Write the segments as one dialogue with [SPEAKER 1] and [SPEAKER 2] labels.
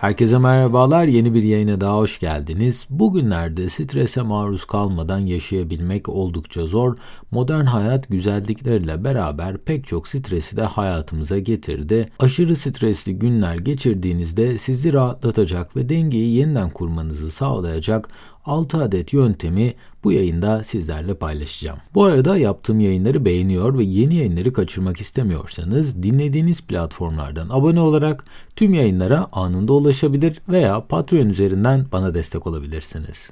[SPEAKER 1] Herkese merhabalar. Yeni bir yayına daha hoş geldiniz. Bugünlerde strese maruz kalmadan yaşayabilmek oldukça zor. Modern hayat güzellikleriyle beraber pek çok stresi de hayatımıza getirdi. Aşırı stresli günler geçirdiğinizde sizi rahatlatacak ve dengeyi yeniden kurmanızı sağlayacak 6 adet yöntemi bu yayında sizlerle paylaşacağım. Bu arada yaptığım yayınları beğeniyor ve yeni yayınları kaçırmak istemiyorsanız dinlediğiniz platformlardan abone olarak tüm yayınlara anında ulaşabilir veya Patreon üzerinden bana destek olabilirsiniz.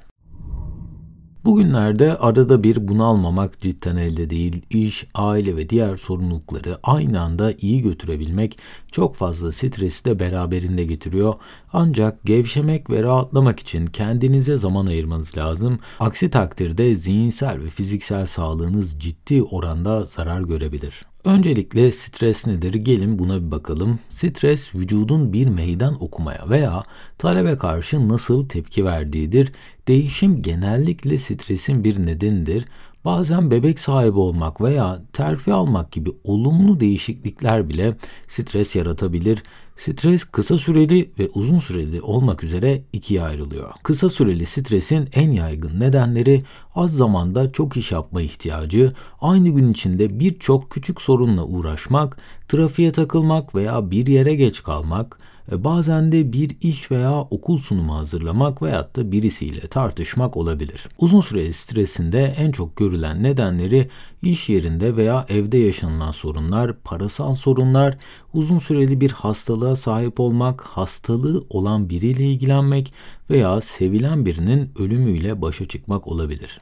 [SPEAKER 1] Bugünlerde arada bir bunalmamak cidden elde değil. İş, aile ve diğer sorumlulukları aynı anda iyi götürebilmek çok fazla stresi de beraberinde getiriyor. Ancak gevşemek ve rahatlamak için kendinize zaman ayırmanız lazım. Aksi takdirde zihinsel ve fiziksel sağlığınız ciddi oranda zarar görebilir. Öncelikle stres nedir? Gelin buna bir bakalım. Stres vücudun bir meydan okumaya veya talebe karşı nasıl tepki verdiğidir. Değişim genellikle stresin bir nedenidir. Bazen bebek sahibi olmak veya terfi almak gibi olumlu değişiklikler bile stres yaratabilir. Stres kısa süreli ve uzun süreli olmak üzere ikiye ayrılıyor. Kısa süreli stresin en yaygın nedenleri az zamanda çok iş yapma ihtiyacı, aynı gün içinde birçok küçük sorunla uğraşmak, trafiğe takılmak veya bir yere geç kalmak, bazen de bir iş veya okul sunumu hazırlamak veyahut da birisiyle tartışmak olabilir. Uzun süreli stresinde en çok görülen nedenleri iş yerinde veya evde yaşanılan sorunlar, parasal sorunlar, uzun süreli bir hastalığa sahip olmak, hastalığı olan biriyle ilgilenmek veya sevilen birinin ölümüyle başa çıkmak olabilir.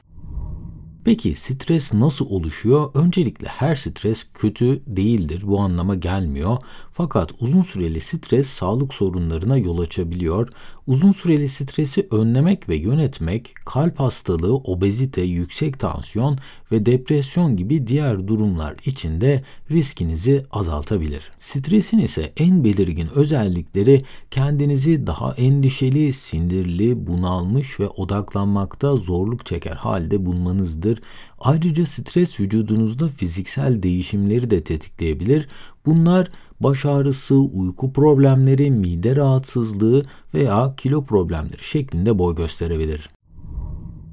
[SPEAKER 1] Peki stres nasıl oluşuyor? Öncelikle her stres kötü değildir. Bu anlama gelmiyor. Fakat uzun süreli stres sağlık sorunlarına yol açabiliyor. Uzun süreli stresi önlemek ve yönetmek kalp hastalığı, obezite, yüksek tansiyon ve depresyon gibi diğer durumlar için de riskinizi azaltabilir. Stresin ise en belirgin özellikleri kendinizi daha endişeli, sindirli, bunalmış ve odaklanmakta zorluk çeker halde bulmanızdır. Ayrıca stres vücudunuzda fiziksel değişimleri de tetikleyebilir. Bunlar baş ağrısı, uyku problemleri, mide rahatsızlığı veya kilo problemleri şeklinde boy gösterebilir.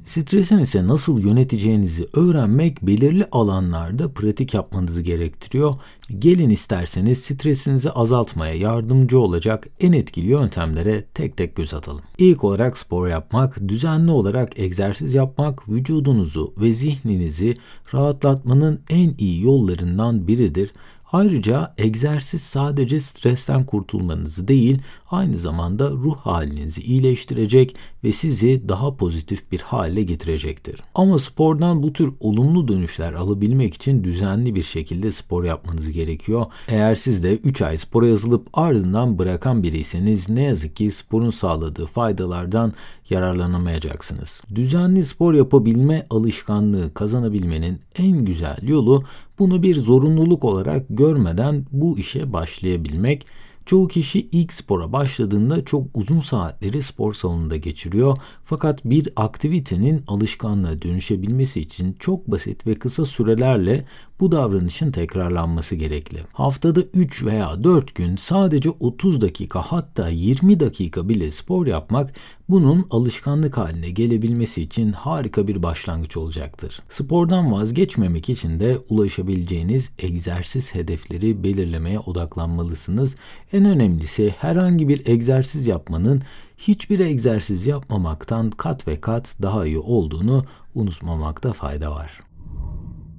[SPEAKER 1] Stresin ise nasıl yöneteceğinizi öğrenmek belirli alanlarda pratik yapmanızı gerektiriyor. Gelin isterseniz stresinizi azaltmaya yardımcı olacak en etkili yöntemlere tek tek göz atalım. İlk olarak spor yapmak, düzenli olarak egzersiz yapmak vücudunuzu ve zihninizi rahatlatmanın en iyi yollarından biridir. Ayrıca egzersiz sadece stresten kurtulmanızı değil, aynı zamanda ruh halinizi iyileştirecek ve sizi daha pozitif bir hale getirecektir. Ama spordan bu tür olumlu dönüşler alabilmek için düzenli bir şekilde spor yapmanız gerekiyor. Eğer siz de 3 ay spora yazılıp ardından bırakan biriyseniz ne yazık ki sporun sağladığı faydalardan yararlanamayacaksınız. Düzenli spor yapabilme alışkanlığı kazanabilmenin en güzel yolu bunu bir zorunluluk olarak görmeden bu işe başlayabilmek Çoğu kişi ilk spora başladığında çok uzun saatleri spor salonunda geçiriyor. Fakat bir aktivitenin alışkanlığa dönüşebilmesi için çok basit ve kısa sürelerle bu davranışın tekrarlanması gerekli. Haftada 3 veya 4 gün sadece 30 dakika hatta 20 dakika bile spor yapmak bunun alışkanlık haline gelebilmesi için harika bir başlangıç olacaktır. Spordan vazgeçmemek için de ulaşabileceğiniz egzersiz hedefleri belirlemeye odaklanmalısınız. En önemlisi herhangi bir egzersiz yapmanın hiçbir egzersiz yapmamaktan kat ve kat daha iyi olduğunu unutmamakta fayda var.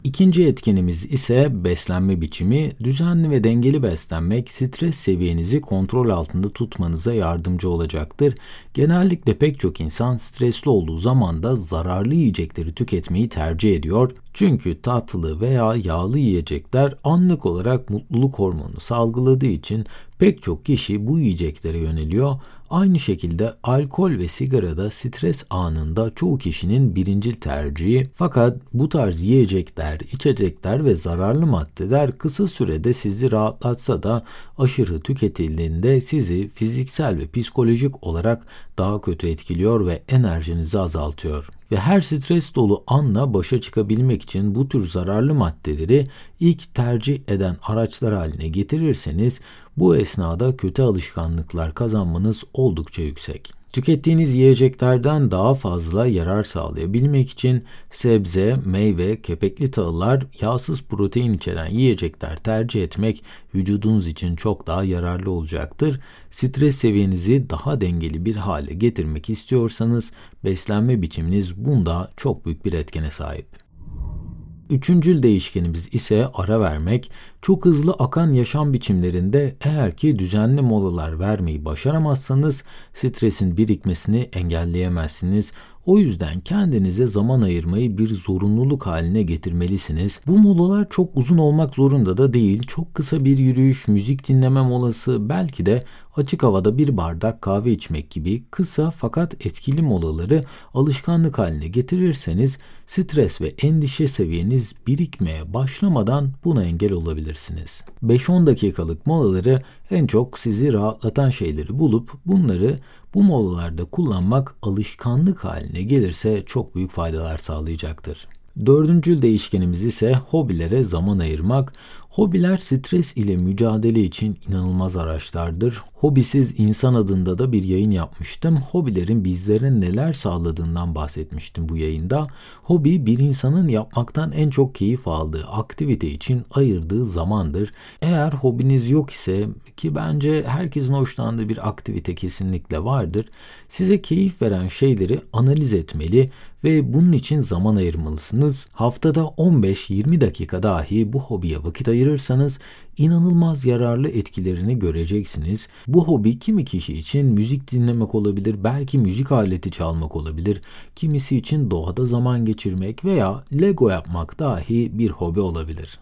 [SPEAKER 1] İkinci etkenimiz ise beslenme biçimi. Düzenli ve dengeli beslenmek stres seviyenizi kontrol altında tutmanıza yardımcı olacaktır. Genellikle pek çok insan stresli olduğu zaman da zararlı yiyecekleri tüketmeyi tercih ediyor. Çünkü tatlı veya yağlı yiyecekler anlık olarak mutluluk hormonu salgıladığı için pek çok kişi bu yiyeceklere yöneliyor. Aynı şekilde alkol ve sigara da stres anında çoğu kişinin birincil tercihi. Fakat bu tarz yiyecekler, içecekler ve zararlı maddeler kısa sürede sizi rahatlatsa da aşırı tüketildiğinde sizi fiziksel ve psikolojik olarak daha kötü etkiliyor ve enerjinizi azaltıyor. ve her stres dolu anla başa çıkabilmek için bu tür zararlı maddeleri ilk tercih eden araçlar haline getirirseniz bu esnada kötü alışkanlıklar kazanmanız oldukça yüksek. Tükettiğiniz yiyeceklerden daha fazla yarar sağlayabilmek için sebze, meyve, kepekli tahıllar, yağsız protein içeren yiyecekler tercih etmek vücudunuz için çok daha yararlı olacaktır. Stres seviyenizi daha dengeli bir hale getirmek istiyorsanız beslenme biçiminiz bunda çok büyük bir etkene sahip. Üçüncül değişkenimiz ise ara vermek. Çok hızlı akan yaşam biçimlerinde eğer ki düzenli molalar vermeyi başaramazsanız stresin birikmesini engelleyemezsiniz. O yüzden kendinize zaman ayırmayı bir zorunluluk haline getirmelisiniz. Bu molalar çok uzun olmak zorunda da değil. Çok kısa bir yürüyüş, müzik dinleme molası, belki de açık havada bir bardak kahve içmek gibi kısa fakat etkili molaları alışkanlık haline getirirseniz stres ve endişe seviyeniz birikmeye başlamadan buna engel olabilirsiniz. 5-10 dakikalık molaları en çok sizi rahatlatan şeyleri bulup bunları bu molalarda kullanmak alışkanlık haline gelirse çok büyük faydalar sağlayacaktır. Dördüncü değişkenimiz ise hobilere zaman ayırmak. Hobiler stres ile mücadele için inanılmaz araçlardır. Hobisiz insan adında da bir yayın yapmıştım. Hobilerin bizlere neler sağladığından bahsetmiştim bu yayında. Hobi bir insanın yapmaktan en çok keyif aldığı aktivite için ayırdığı zamandır. Eğer hobiniz yok ise ki bence herkesin hoşlandığı bir aktivite kesinlikle vardır. Size keyif veren şeyleri analiz etmeli ve bunun için zaman ayırmalısınız. Haftada 15-20 dakika dahi bu hobiye vakit ayırırsanız inanılmaz yararlı etkilerini göreceksiniz. Bu hobi kimi kişi için müzik dinlemek olabilir, belki müzik aleti çalmak olabilir. Kimisi için doğada zaman geçirmek veya Lego yapmak dahi bir hobi olabilir.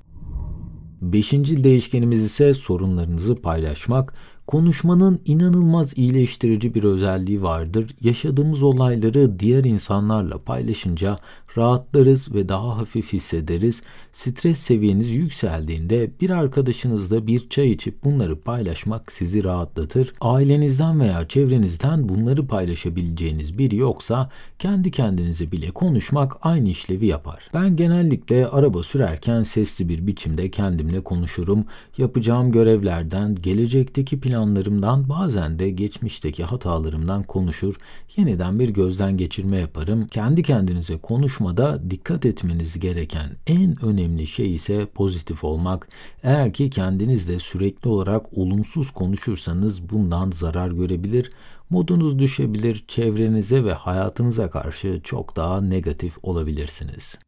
[SPEAKER 1] Beşinci değişkenimiz ise sorunlarınızı paylaşmak. Konuşmanın inanılmaz iyileştirici bir özelliği vardır. Yaşadığımız olayları diğer insanlarla paylaşınca rahatlarız ve daha hafif hissederiz. Stres seviyeniz yükseldiğinde bir arkadaşınızla bir çay içip bunları paylaşmak sizi rahatlatır. Ailenizden veya çevrenizden bunları paylaşabileceğiniz biri yoksa kendi kendinize bile konuşmak aynı işlevi yapar. Ben genellikle araba sürerken sesli bir biçimde kendimle konuşurum. Yapacağım görevlerden, gelecekteki planlarımdan, bazen de geçmişteki hatalarımdan konuşur. Yeniden bir gözden geçirme yaparım. Kendi kendinize konuşmak konuşmada dikkat etmeniz gereken en önemli şey ise pozitif olmak. Eğer ki kendinizle sürekli olarak olumsuz konuşursanız bundan zarar görebilir, modunuz düşebilir, çevrenize ve hayatınıza karşı çok daha negatif olabilirsiniz.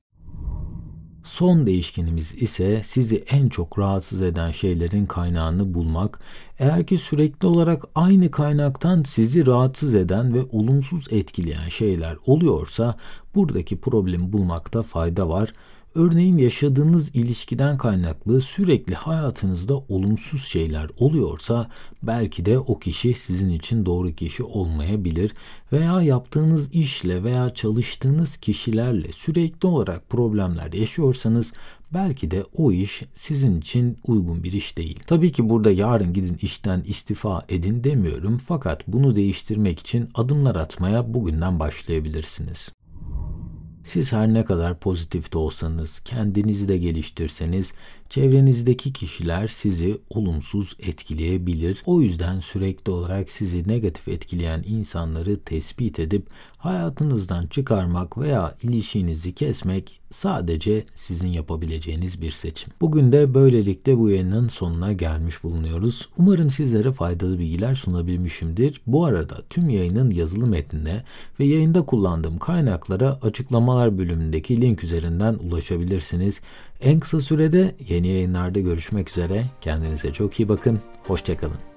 [SPEAKER 1] Son değişkenimiz ise sizi en çok rahatsız eden şeylerin kaynağını bulmak. Eğer ki sürekli olarak aynı kaynaktan sizi rahatsız eden ve olumsuz etkileyen şeyler oluyorsa buradaki problemi bulmakta fayda var. Örneğin yaşadığınız ilişkiden kaynaklı sürekli hayatınızda olumsuz şeyler oluyorsa belki de o kişi sizin için doğru kişi olmayabilir veya yaptığınız işle veya çalıştığınız kişilerle sürekli olarak problemler yaşıyorsanız belki de o iş sizin için uygun bir iş değil. Tabii ki burada yarın gidin işten istifa edin demiyorum fakat bunu değiştirmek için adımlar atmaya bugünden başlayabilirsiniz. Siz her ne kadar pozitif de olsanız, kendinizi de geliştirseniz, çevrenizdeki kişiler sizi olumsuz etkileyebilir. O yüzden sürekli olarak sizi negatif etkileyen insanları tespit edip hayatınızdan çıkarmak veya ilişkinizi kesmek sadece sizin yapabileceğiniz bir seçim. Bugün de böylelikle bu yayının sonuna gelmiş bulunuyoruz. Umarım sizlere faydalı bilgiler sunabilmişimdir. Bu arada tüm yayının yazılı metnine ve yayında kullandığım kaynaklara açıklamalar bölümündeki link üzerinden ulaşabilirsiniz. En kısa sürede yeni yayınlarda görüşmek üzere. Kendinize çok iyi bakın. Hoşçakalın.